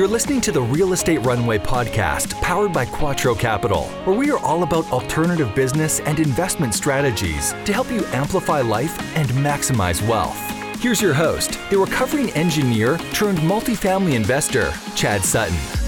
You're listening to the Real Estate Runway podcast, powered by Quattro Capital, where we are all about alternative business and investment strategies to help you amplify life and maximize wealth. Here's your host, the recovering engineer turned multifamily investor, Chad Sutton.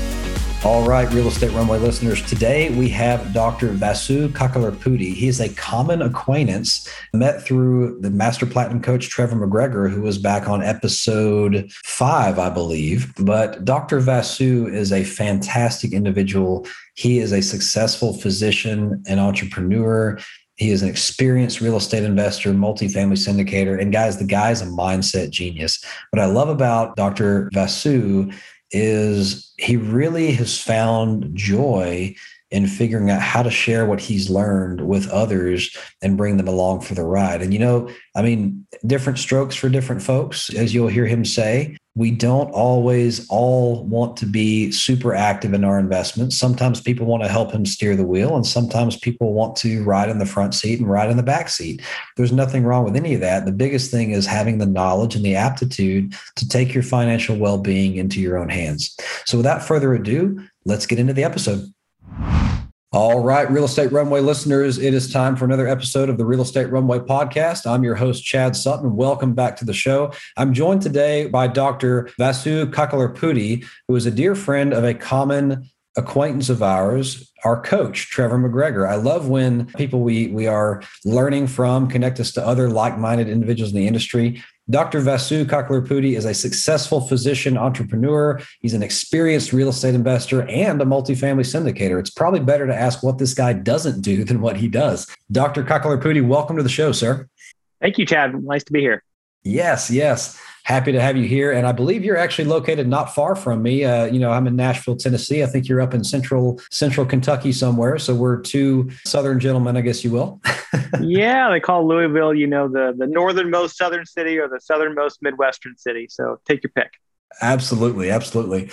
All right, real estate runway listeners. Today we have Dr. Vasu Kakarlapudi. He is a common acquaintance, met through the master platinum coach Trevor McGregor, who was back on episode five, I believe. But Dr. Vasu is a fantastic individual. He is a successful physician and entrepreneur. He is an experienced real estate investor, multifamily syndicator. And guys, the guy is a mindset genius. What I love about Dr. Vasu is he really has found joy in figuring out how to share what he's learned with others and bring them along for the ride. And you know, I mean, different strokes for different folks, as you'll hear him say. We don't always all want to be super active in our investments. Sometimes people want to help him steer the wheel, and sometimes people want to ride in the front seat and ride in the back seat. There's nothing wrong with any of that. The biggest thing is having the knowledge and the aptitude to take your financial well being into your own hands. So, without further ado, let's get into the episode. All right, Real Estate Runway listeners, it is time for another episode of the Real Estate Runway podcast. I'm your host, Chad Sutton. Welcome back to the show. I'm joined today by Dr. Vasu Kakarlapudi, who is a dear friend of a common acquaintance of ours, our coach, Trevor McGregor. I love when people we we are learning from connect us to other like-minded individuals in the industry. Dr. Vasu Kakarlapudi is a successful physician entrepreneur. He's an experienced real estate investor and a multifamily syndicator. It's probably better to ask what this guy doesn't do than what he does. Dr. Kakarlapudi, welcome to the show, sir. Thank you, Chad. Nice to be here. Yes, yes. Happy to have you here. And I believe you're actually located not far from me. Uh, you know, I'm in Nashville, Tennessee. I think you're up in central central Kentucky somewhere. So we're two southern gentlemen, I guess you will. yeah, they call Louisville, you know, the the northernmost southern city or the southernmost midwestern city. So take your pick. Absolutely, absolutely.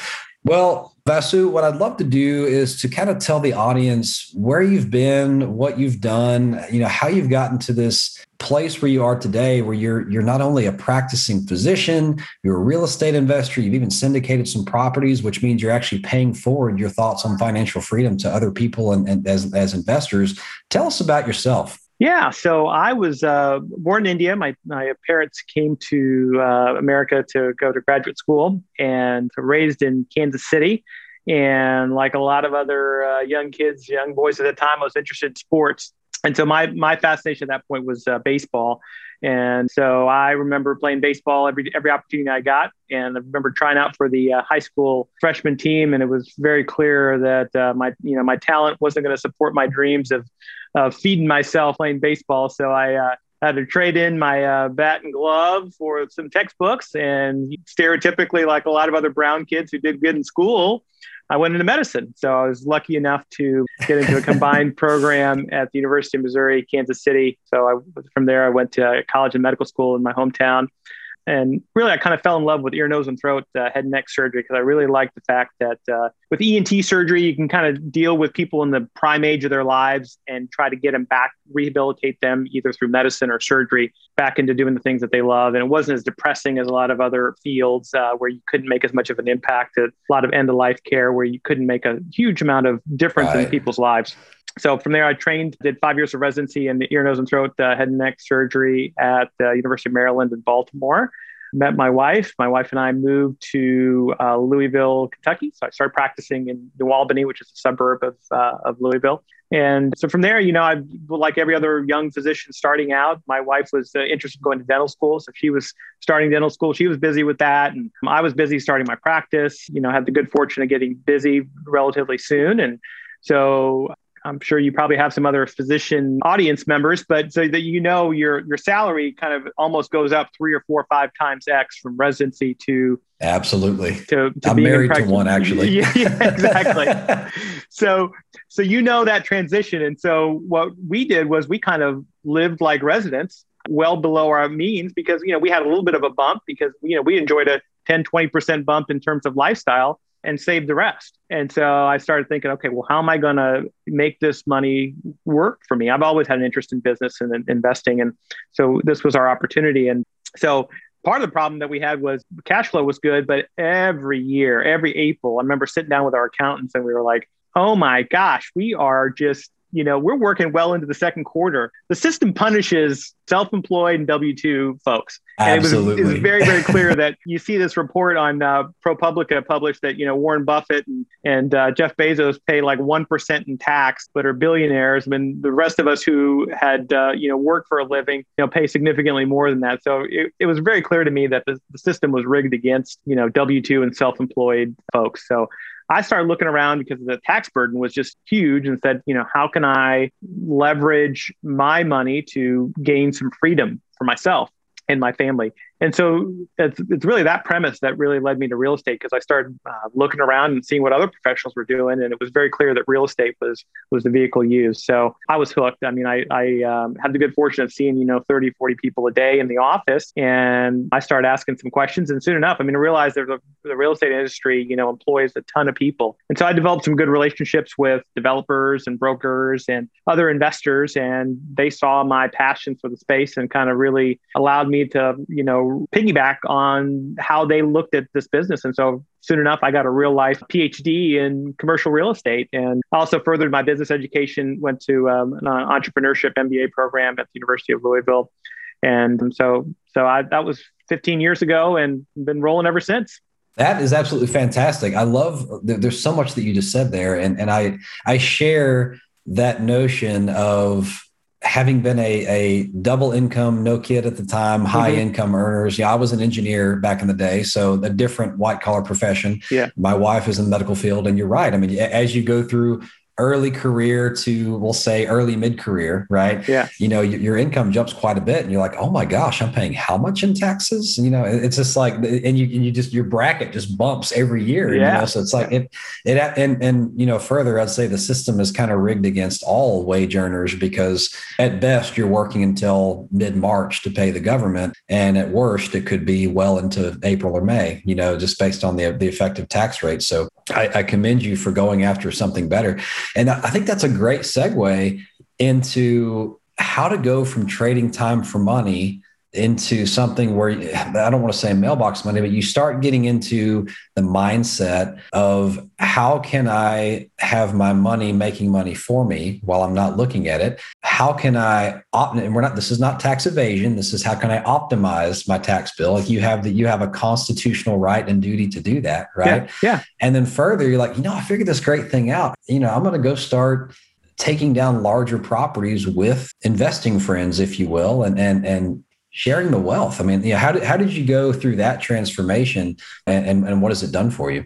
Well, Vasu, what I'd love to do is to kind of tell the audience where you've been, what you've done, you know, how you've gotten to this place where you are today where you're you're not only a practicing physician, you're a real estate investor, you've even syndicated some properties, which means you're actually paying forward your thoughts on financial freedom to other people and, and as, as investors. Tell us about yourself. Yeah, so I was uh, born in India. My, my parents came to uh, America to go to graduate school and raised in Kansas City. And like a lot of other uh, young kids, young boys at the time, I was interested in sports. And so my, my fascination at that point was uh, baseball. And so I remember playing baseball every every opportunity I got, and I remember trying out for the uh, high school freshman team, and it was very clear that uh, my you know my talent wasn't going to support my dreams of uh, feeding myself playing baseball. So I uh, had to trade in my uh, bat and glove for some textbooks. And stereotypically, like a lot of other brown kids who did good in school, I went into medicine. So I was lucky enough to get into a combined program at the University of Missouri, Kansas City. So I, from there, I went to college and medical school in my hometown. And really, I kind of fell in love with ear, nose, and throat uh, head and neck surgery because I really like the fact that uh, with ENT surgery, you can kind of deal with people in the prime age of their lives and try to get them back, rehabilitate them either through medicine or surgery back into doing the things that they love. And it wasn't as depressing as a lot of other fields uh, where you couldn't make as much of an impact, a lot of end of life care where you couldn't make a huge amount of difference right. in people's lives so from there, I trained, did five years of residency in ear, nose, and throat uh, head and neck surgery at the University of Maryland in Baltimore. Met my wife. My wife and I moved to uh, Louisville, Kentucky. So I started practicing in New Albany, which is a suburb of, uh, of Louisville. And so from there, you know, I like every other young physician starting out. My wife was uh, interested in going to dental school, so she was starting dental school. She was busy with that, and I was busy starting my practice. You know, had the good fortune of getting busy relatively soon, and so I'm sure you probably have some other physician audience members, but so that you know your your salary kind of almost goes up three or four or five times X from residency to absolutely to, to I'm married to one actually. yeah, yeah, exactly. so so you know that transition, and so what we did was we kind of lived like residents, well below our means because you know we had a little bit of a bump because you know we enjoyed a 10 20% bump in terms of lifestyle and save the rest. And so I started thinking, okay, well, how am I going to make this money work for me? I've always had an interest in business and in investing. And so this was our opportunity. And so part of the problem that we had was cash flow was good, but every year, every April, I remember sitting down with our accountants and we were like, oh my gosh, we are just you know, we're working well into the second quarter. The system punishes self-employed and W-2 folks. And Absolutely. it was, it was very, very clear that you see this report on uh, ProPublica published that, you know, Warren Buffett and, and uh, Jeff Bezos pay like 1% in tax, but are billionaires. Mean, the rest of us who had, uh, you know, worked for a living, you know, pay significantly more than that. So it, it was very clear to me that the, the system was rigged against, you know, W-2 and self-employed folks. So I started looking around because the tax burden was just huge and said, you know, how can I leverage my money to gain some freedom for myself and my family? And so it's, it's really that premise that really led me to real estate because I started uh, looking around and seeing what other professionals were doing. And it was very clear that real estate was, was the vehicle used. So I was hooked. I mean, I, I um, had the good fortune of seeing, you know, 30, 40 people a day in the office. And I started asking some questions. And soon enough, I mean, I realized there's a, the real estate industry, you know, employs a ton of people. And so I developed some good relationships with developers and brokers and other investors. And they saw my passion for the space and kind of really allowed me to, you know, piggyback on how they looked at this business. And so soon enough, I got a real life PhD in commercial real estate and also furthered my business education, went to um, an entrepreneurship MBA program at the University of Louisville. And so, so I, that was 15 years ago and been rolling ever since. That is absolutely fantastic. I love there's so much that you just said there. And, and I, I share that notion of having been a, a double income, no kid at the time, high mm-hmm. income earners. Yeah, I was an engineer back in the day, so a different white collar profession. Yeah. My wife is in the medical field, and you're right. I mean, as you go through early career to we'll say early mid career right? Yeah. You know your, income jumps quite a bit and you're like oh my gosh i'm paying how much in taxes? You know it's just like and you and you just your bracket just bumps every year yeah. you know? so it's like it it and and you know further i'd say the system is kind of rigged against all wage earners because at best you're working until mid march to pay the government and at worst it could be well into april or may you know just based on the the effective tax rate. So I, I commend you for going after something better. And I think that's a great segue into how to go from trading time for money into something where I don't want to say mailbox money, but you start getting into the mindset of how can I have my money making money for me while I'm not looking at it? How can I opt? And we're not. This is not tax evasion. This is how can I optimize my tax bill? Like you have that. You have a constitutional right and duty to do that, right? Yeah. yeah. And then further, you're like, you know, I figured this great thing out. You know, I'm going to go start taking down larger properties with investing friends, if you will, and and and sharing the wealth. I mean, yeah, how did how did you go through that transformation, and, and, and what has it done for you?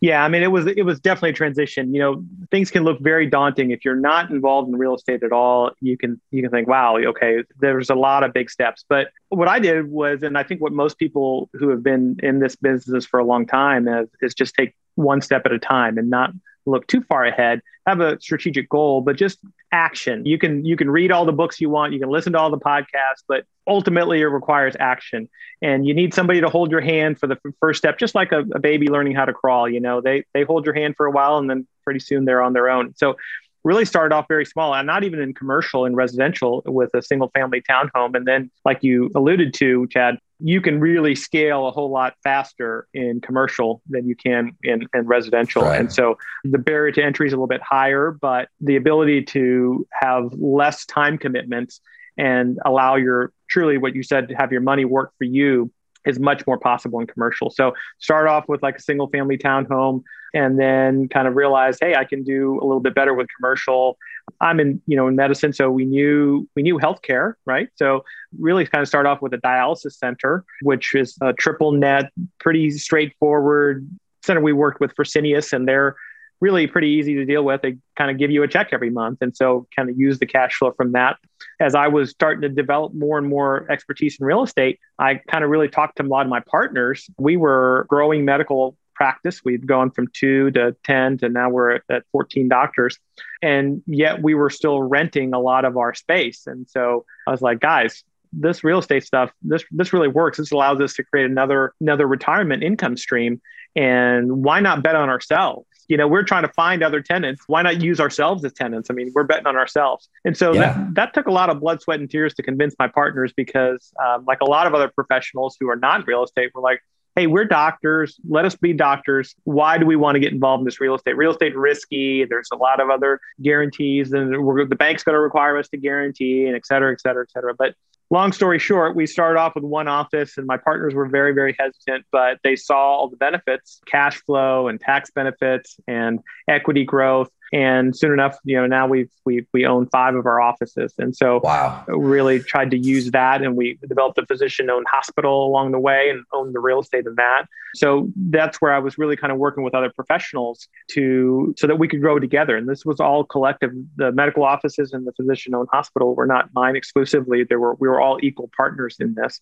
Yeah, I mean, it was it was definitely a transition. You know, things can look very daunting if you're not involved in real estate at all. You can you can think, wow, okay, there's a lot of big steps. But what I did was, and I think what most people who have been in this business for a long time is, is just take one step at a time and not look too far ahead have a strategic goal but just action. You can you can read all the books you want. You can listen to all the podcasts but ultimately it requires action. And you need somebody to hold your hand for the first step just like a, a baby learning how to crawl you know? They they hold your hand for a while and then pretty soon they're on their own. So really started off very small and not even in commercial and residential with a single family townhome. And then, like you alluded to, Chad, you can really scale a whole lot faster in commercial than you can in, in residential. Right. And so the barrier to entry is a little bit higher, but the ability to have less time commitments and allow your truly what you said to have your money work for you is much more possible in commercial. So start off with like a single family townhome and then kind of realized, hey, I can do a little bit better with commercial. I'm in, you know, in medicine, so we knew we knew healthcare, right? So really kind of start off with a dialysis center, which is a triple net, pretty straightforward center we worked with Fresenius and they're really pretty easy to deal with. They kind of give you a check every month. And so kind of use the cash flow from that. As I was starting to develop more and more expertise in real estate, I kind of really talked to a lot of my partners. We were growing medical practice. We'd gone from two to 10 to now we're at 14 doctors. And yet we were still renting a lot of our space. And so I was like, guys, this real estate stuff, this this really works. This allows us to create another another retirement income stream. And why not bet on ourselves? you know, we're trying to find other tenants. Why not use ourselves as tenants? I mean, we're betting on ourselves. And so yeah. that, that took a lot of blood, sweat, and tears to convince my partners because, um, like a lot of other professionals who are not real estate, were like, hey, we're doctors. Let us be doctors. Why do we want to get involved in this real estate? Real estate risky. There's a lot of other guarantees, and the bank's going to require us to guarantee, and et cetera, et cetera, et cetera. But long story short, we started off with one office, and my partners were very, very hesitant, but they saw all the benefits cash flow and tax benefits and equity growth and soon enough you know now we've we we own five of our offices. And so wow. really tried to use that and we developed a physician owned hospital along the way and owned the real estate of that. So that's where i was really kind of working with other professionals to so that we could grow together. And this was all collective. The medical offices and the physician owned hospital were not mine exclusively. There were we were all equal partners in this.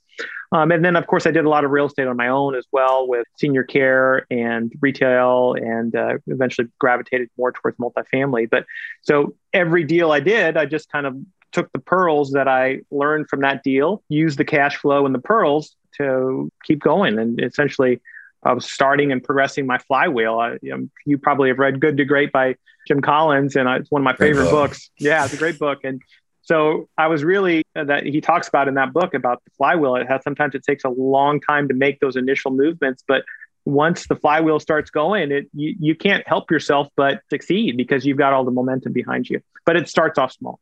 Um, and then of course i did a lot of real estate on my own as well with senior care and retail and uh, eventually gravitated more towards multi family. But so every deal I did, I just kind of took the pearls that I learned from that deal, used the cash flow and the pearls to keep going. And essentially, I was starting and progressing my flywheel. I, you, probably have read Good to Great by Jim Collins, and it's one of my great favorite book. books. Yeah, it's a great book. And so I was really uh, that he talks about in that book about the flywheel. It has sometimes it takes a long time to make those initial movements, but once the flywheel starts going, it you, you can't help yourself but succeed because you've got all the momentum behind you. But it starts off small.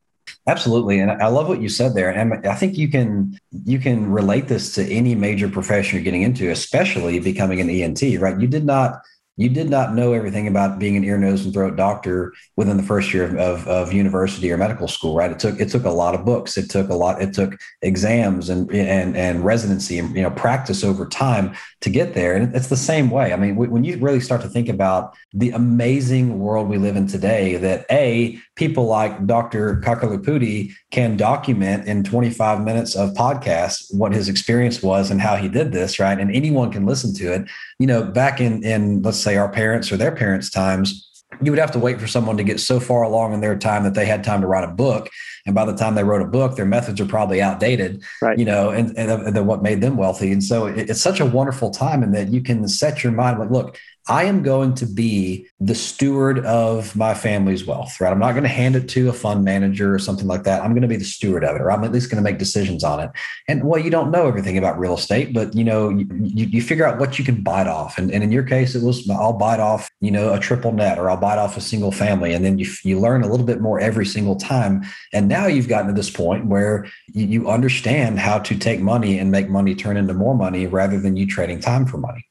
Absolutely, and I love what you said there. And I think you can you can relate this to any major profession you're getting into, especially becoming an ENT. Right? You did not you did not know everything about being an ear, nose, and throat doctor within the first year of, of, of, university or medical school, right? It took it took a lot of books. It took a lot. It took exams and and and residency and you know practice over time to get there. And it's the same way. I mean, when you really start to think about the amazing world we live in today, that a people like Dr. Kakarlapudi can document in 25 minutes of podcast what his experience was and how he did this, right? And anyone can listen to it. You know, back in in let's say our parents or their parents' times, you would have to wait for someone to get so far along in their time that they had time to write a book and by the time they wrote a book their methods are probably outdated right. you know and, and, and what made them wealthy and so it, it's such a wonderful time in that you can set your mind like look I am going to be the steward of my family's wealth, right? I'm not going to hand it to a fund manager or something like that. I'm going to be the steward of it, or I'm at least going to make decisions on it. And well, you don't know everything about real estate, but you know, you, you figure out what you can bite off. And, and in your case, it was I'll bite off, you know, a triple net or I'll bite off a single family. And then you, you learn a little bit more every single time. And now you've gotten to this point where you, you understand how to take money and make money turn into more money rather than you trading time for money.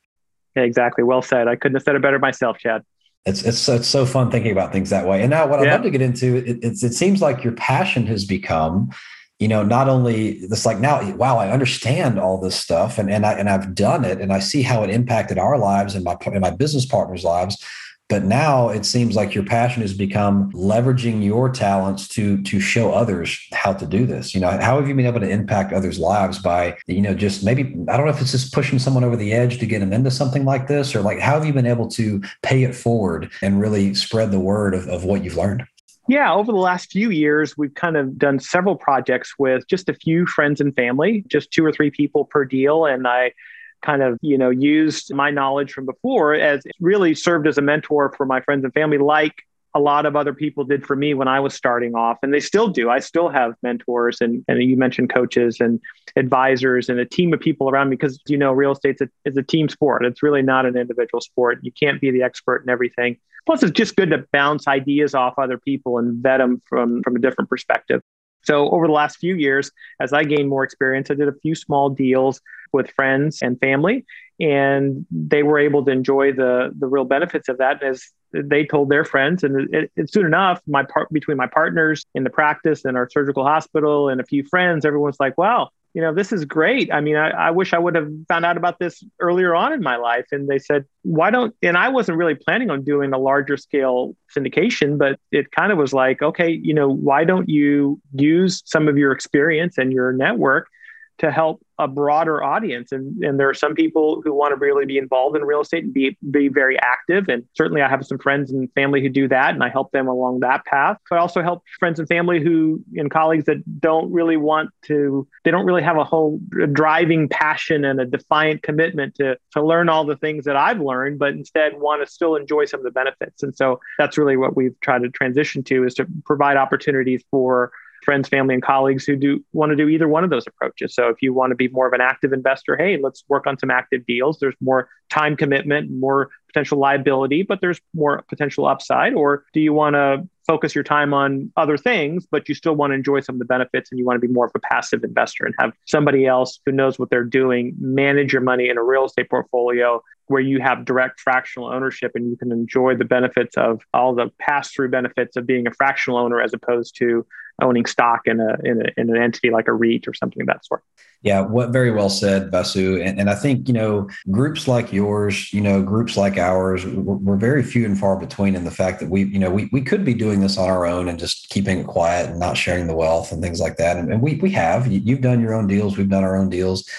Exactly. Well said. I couldn't have said it better myself, Chad. It's it's it's so fun thinking about things that way. And now, what I'd love to get into, it, it's it seems like your passion has become, you know, not only this like now, wow, I understand all this stuff, and and I and I've done it, and I see how it impacted our lives and my and my business partners' lives. But now it seems like your passion has become leveraging your talents to to show others how to do this. You know, how have you been able to impact others' lives by, you know, just maybe I don't know if it's just pushing someone over the edge to get them into something like this, or like how have you been able to pay it forward and really spread the word of, of what you've learned? Yeah, over the last few years, we've kind of done several projects with just a few friends and family, just two or three people per deal. And I kind of, you know, used my knowledge from before as really served as a mentor for my friends and family, like a lot of other people did for me when I was starting off, and they still do. I still have mentors, and, and you mentioned coaches and advisors and a team of people around me because you know real estate is a team sport. It's really not an individual sport. You can't be the expert in everything. Plus, it's just good to bounce ideas off other people and vet them from from a different perspective. So over the last few years, as I gained more experience, I did a few small deals with friends and family, and they were able to enjoy the the real benefits of that as they told their friends. And it, it, soon enough, my part between my partners in the practice and our surgical hospital and a few friends, everyone's like, "Wow, you know, this is great. I mean, I, I, wish I would have found out about this earlier on in my life. And they said, why don't, and I wasn't really planning on doing a larger scale syndication, but it kind of was like, okay, you know, why don't you use some of your experience and your network to help a broader audience. And, and there are some people who want to really be involved in real estate and be, be very active. And certainly I have some friends and family who do that and I help them along that path. I also help friends and family who and colleagues that don't really want to, they don't really have a whole driving passion and a defiant commitment to, to learn all the things that I've learned, but instead want to still enjoy some of the benefits. And so that's really what we've tried to transition to is to provide opportunities for friends, family, and colleagues who do want to do either one of those approaches. So if you want to be more of an active investor, hey, let's work on some active deals. There's more time commitment, more potential liability, but there's more potential upside. Or do you want to focus your time on other things, but you still want to enjoy some of the benefits and you want to be more of a passive investor and have somebody else who knows what they're doing manage your money in a real estate portfolio where you have direct fractional ownership and you can enjoy the benefits of all the pass through benefits of being a fractional owner as opposed to owning stock in a, in, a, in an entity like a REIT or something of that sort. Yeah, what very well said, Vasu. And, and I think, you know, groups like yours, you know, groups like ours, we're, we're, very few and far between in the fact that we, you know, we, we could be doing this on our own and just keeping it quiet and not sharing the wealth and things like that. And, and we, we have, you've done your own deals, we've done our own deals.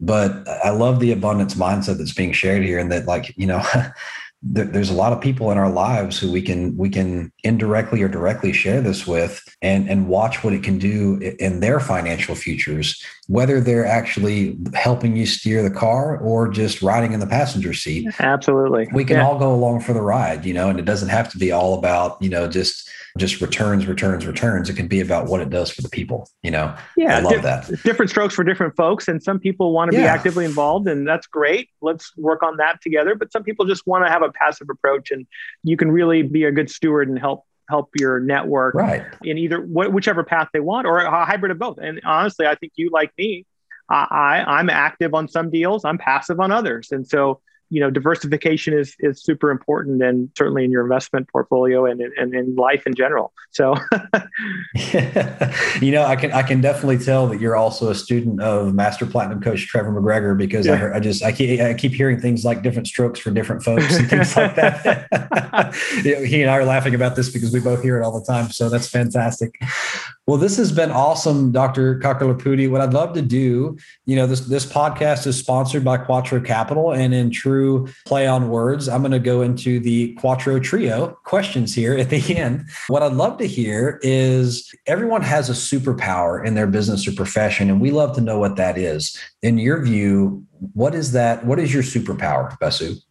But I love the abundance mindset that's being shared here and that like, you know, there's a lot of people in our lives who we can we can indirectly or directly share this with and and watch what it can do in their financial futures whether they're actually helping you steer the car or just riding in the passenger seat absolutely we can yeah. all go along for the ride you know and it doesn't have to be all about you know just just returns, returns, returns. It can be about what it does for the people. You know, yeah, I love that. Different strokes for different folks, and some people want to yeah. be actively involved, and that's great. Let's work on that together. But some people just want to have a passive approach, and you can really be a good steward and help help your network right. in either wh- whichever path they want, or a hybrid of both. And honestly, I think you like me. I, I'm active on some deals. I'm passive on others, and so you know diversification is is super important and certainly in your investment portfolio and and in life in general. So you know i can i can definitely tell that you're also a student of master platinum coach trevor mcgregor because yeah. I, heard, I just I keep, I keep hearing things like different strokes for different folks and things like that. He and i are laughing about this because we both hear it all the time. So that's fantastic well, this has been awesome, Dr. Kakarlapudi. What I'd love to do, you know, this this podcast is sponsored by Quattro Capital, and in true play on words, I'm going to go into the Quattro Trio questions here at the end. What I'd love to hear is everyone has a superpower in their business or profession, and we love to know what that is. In your view, what is that? What is your superpower, Vasu?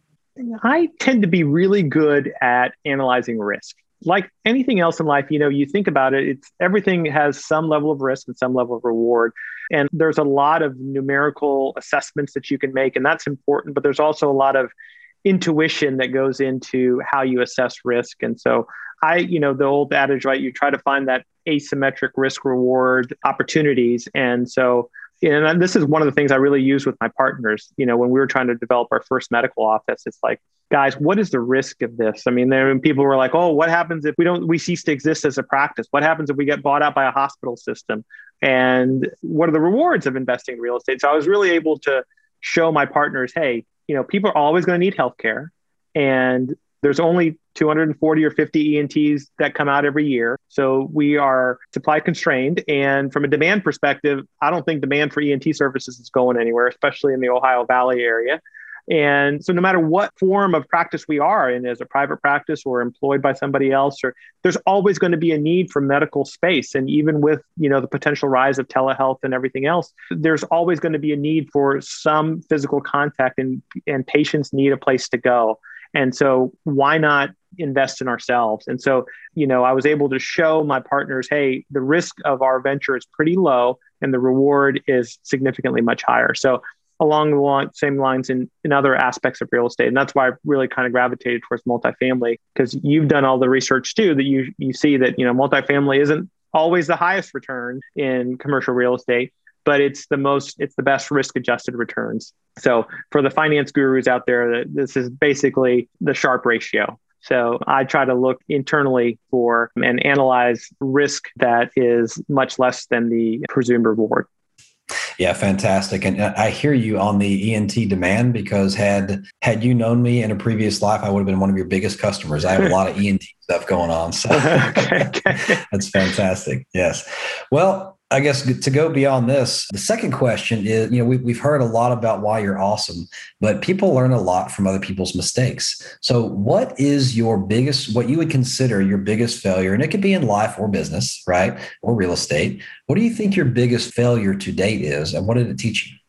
I tend to be really good at analyzing risk like anything else in life, you know, you think about it, it's everything has some level of risk and some level of reward. And there's a lot of numerical assessments that you can make, and that's important, but there's also a lot of intuition that goes into how you assess risk. And so I, you know, the old adage, right? You try to find that asymmetric risk reward opportunities. And so and this is one of the things I really use with my partners. You know, when we were trying to develop our first medical office, it's like, guys, what is the risk of this? I mean, there people were like, oh, what happens if we don't we cease to exist as a practice? What happens if we get bought out by a hospital system? And what are the rewards of investing in real estate? So I was really able to show my partners, hey, you know, people are always going to need healthcare, and there's only 240 or 50 ENTs that come out every year. So we are supply constrained. And from a demand perspective, I don't think demand for ENT services is going anywhere, especially in the Ohio Valley area. And so no matter what form of practice we are in as a private practice or employed by somebody else, or there's always going to be a need for medical space. And even with, you know, the potential rise of telehealth and everything else, there's always going to be a need for some physical contact and, and patients need a place to go. And so why not invest in ourselves? And so, you know, I was able to show my partners, hey, the risk of our venture is pretty low and the reward is significantly much higher. So along the same lines in, in other aspects of real estate. And that's why I really kind of gravitated towards multifamily because you've done all the research too that you you see that, you know, multifamily isn't always the highest return in commercial real estate, but it's the most it's the best risk adjusted returns so for the finance gurus out there this is basically the Sharpe ratio so i try to look internally for and analyze risk that is much less than the presumed reward yeah, fantastic. And uh, I hear you on the ENT demand because had had you known me in a previous life, I would have been one of your biggest customers. I have a lot of ENT stuff going on. So okay, okay. that's fantastic. Yes. Well, I guess to go beyond this, the second question is, you know, we, we've heard a lot about why you're awesome, but people learn a lot from other people's mistakes. So what is your biggest, what you would consider your biggest failure? And it could be in life or business, right? Or real estate. What do you think your biggest failure to date is? And what did it teach you?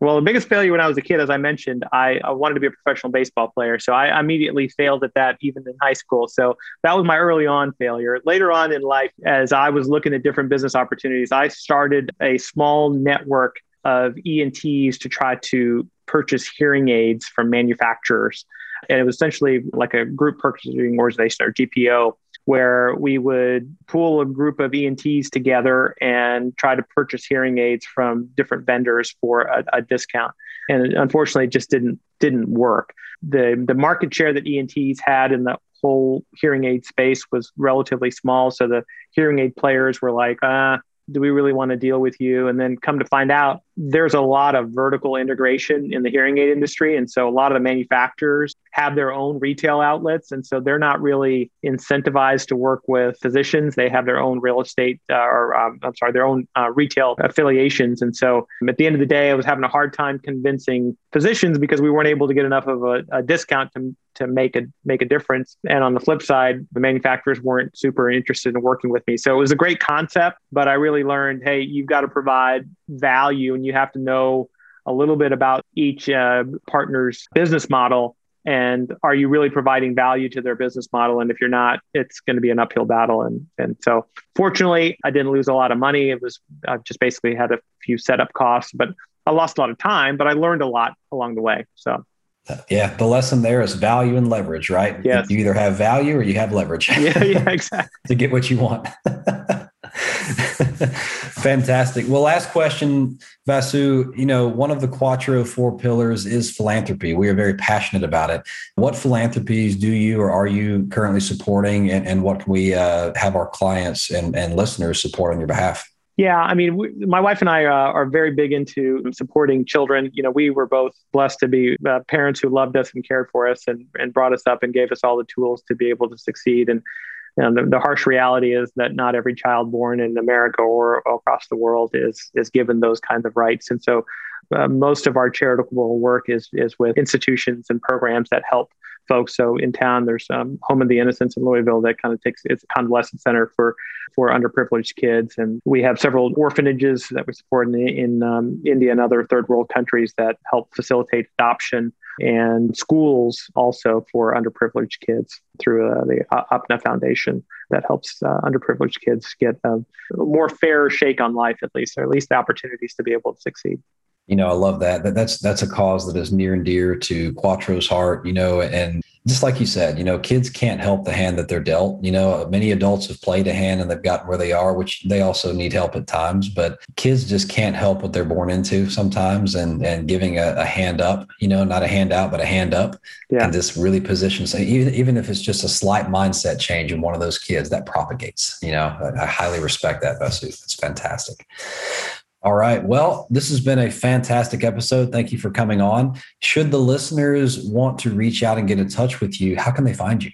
Well, the biggest failure when I was a kid, as I mentioned, I, I, wanted to be a professional baseball player. So I immediately failed at that, even in high school. So that was my early on failure. Later on in life, as I was looking at different business opportunities, I started a small network of ENTs to try to purchase hearing aids from manufacturers. And it was essentially like a group purchasing organization or GPO where we would pool a group of ENTs together and try to purchase hearing aids from different vendors for a, a discount. And unfortunately, it just didn't didn't work. The the market share that ENTs had in the whole hearing aid space was relatively small. So the hearing aid players were like, ah, do we really want to deal with you? And then come to find out, there's a lot of vertical integration in the hearing aid industry. And so a lot of the manufacturers have their own retail outlets. And so they're not really incentivized to work with physicians. They have their own real estate, uh, or um, I'm sorry, their own uh, retail affiliations. And so at the end of the day, I was having a hard time convincing physicians because we weren't able to get enough of a, a discount to, to make a make a difference. And on the flip side, the manufacturers weren't super interested in working with me. So it was a great concept, but I really learned, hey, you've got to provide value and you have to know a little bit about each uh, partner's business model and are you really providing value to their business model and if you're not it's going to be an uphill battle and and so fortunately i didn't lose a lot of money it was i just basically had a few setup costs but i lost a lot of time but i learned a lot along the way so yeah, the lesson there is value and leverage, right? Yes. You either have value or you have leverage. Yeah, yeah, exactly. to get what you want. Fantastic. Well, last question, Vasu. You know, one of the Quattro four pillars is philanthropy. We are very passionate about it. What philanthropies do you or are you currently supporting, and, and what can we uh, have our clients and, and listeners support on your behalf? Yeah, I mean, we, my wife and I uh, are very big into supporting children. You know, we were both blessed to be uh, parents who loved us and cared for us and, and brought us up and gave us all the tools to be able to succeed. And you know, the, the, harsh reality is that not every child born in America or across the world is is given those kinds of rights. And so, uh, most of our charitable work is is with institutions and programs that help folks. So in town, there's um, Home of the Innocents in Louisville that kind of takes it's a convalescent center for for underprivileged kids, and we have several orphanages that we support in, in um, India and other third world countries that help facilitate adoption and schools also for underprivileged kids through uh, the UPNA Foundation that helps uh, underprivileged kids get a more fair shake on life, at least, or at least the opportunities to be able to succeed. You know, I love that. that that's that's a cause that is near and dear to Quattro's heart. You know, and just like you said, you know, kids can't help the hand that they're dealt. You know, many adults have played a hand and they've gotten where they are, which they also need help at times. But kids just can't help what they're born into sometimes, and and giving a, a hand up, you know, not a hand out, but a hand up, yeah. and this really positions. Even even if it's just a slight mindset change in one of those kids, that propagates. You know, I, I highly respect that, Vasu. It's fantastic. All right. Well, this has been a fantastic episode. Thank you for coming on. Should the listeners want to reach out and get in touch with you, how can they find you?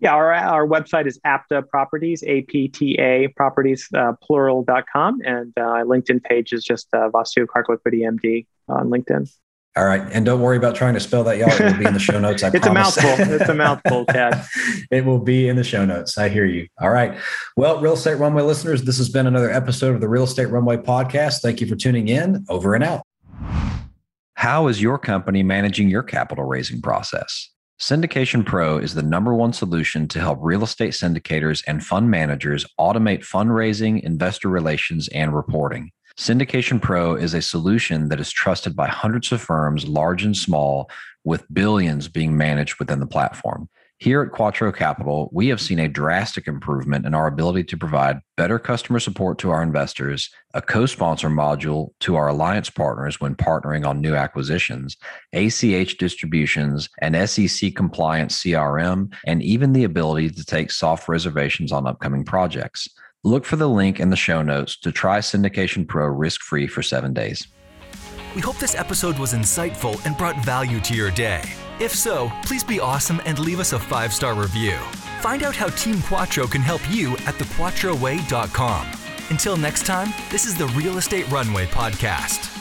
Yeah, our, our website is APTA Properties, A P T A Properties, uh, plural.com. And uh, LinkedIn page is just uh, Vasu Kakarlapudi MD on LinkedIn. All right. And don't worry about trying to spell that, y'all. It will be in the show notes. I it's promise. a mouthful. It's a mouthful, Chad. it will be in the show notes. I hear you. All right. Well, Real Estate Runway listeners, this has been another episode of the Real Estate Runway podcast. Thank you for tuning in. Over and out. How is your company managing your capital raising process? Syndication Pro is the number one solution to help real estate syndicators and fund managers automate fundraising, investor relations, and reporting. Syndication Pro is a solution that is trusted by hundreds of firms, large and small, with billions being managed within the platform. Here at Quattro Capital, we have seen a drastic improvement in our ability to provide better customer support to our investors, a co sponsor module to our alliance partners when partnering on new acquisitions, ACH distributions, an SEC compliant CRM, and even the ability to take soft reservations on upcoming projects. Look for the link in the show notes to try Syndication Pro risk free for seven days. We hope this episode was insightful and brought value to your day. If so, please be awesome and leave us a five star review. Find out how Team Quattro can help you at thequattroway.com. Until next time, this is the Real Estate Runway Podcast.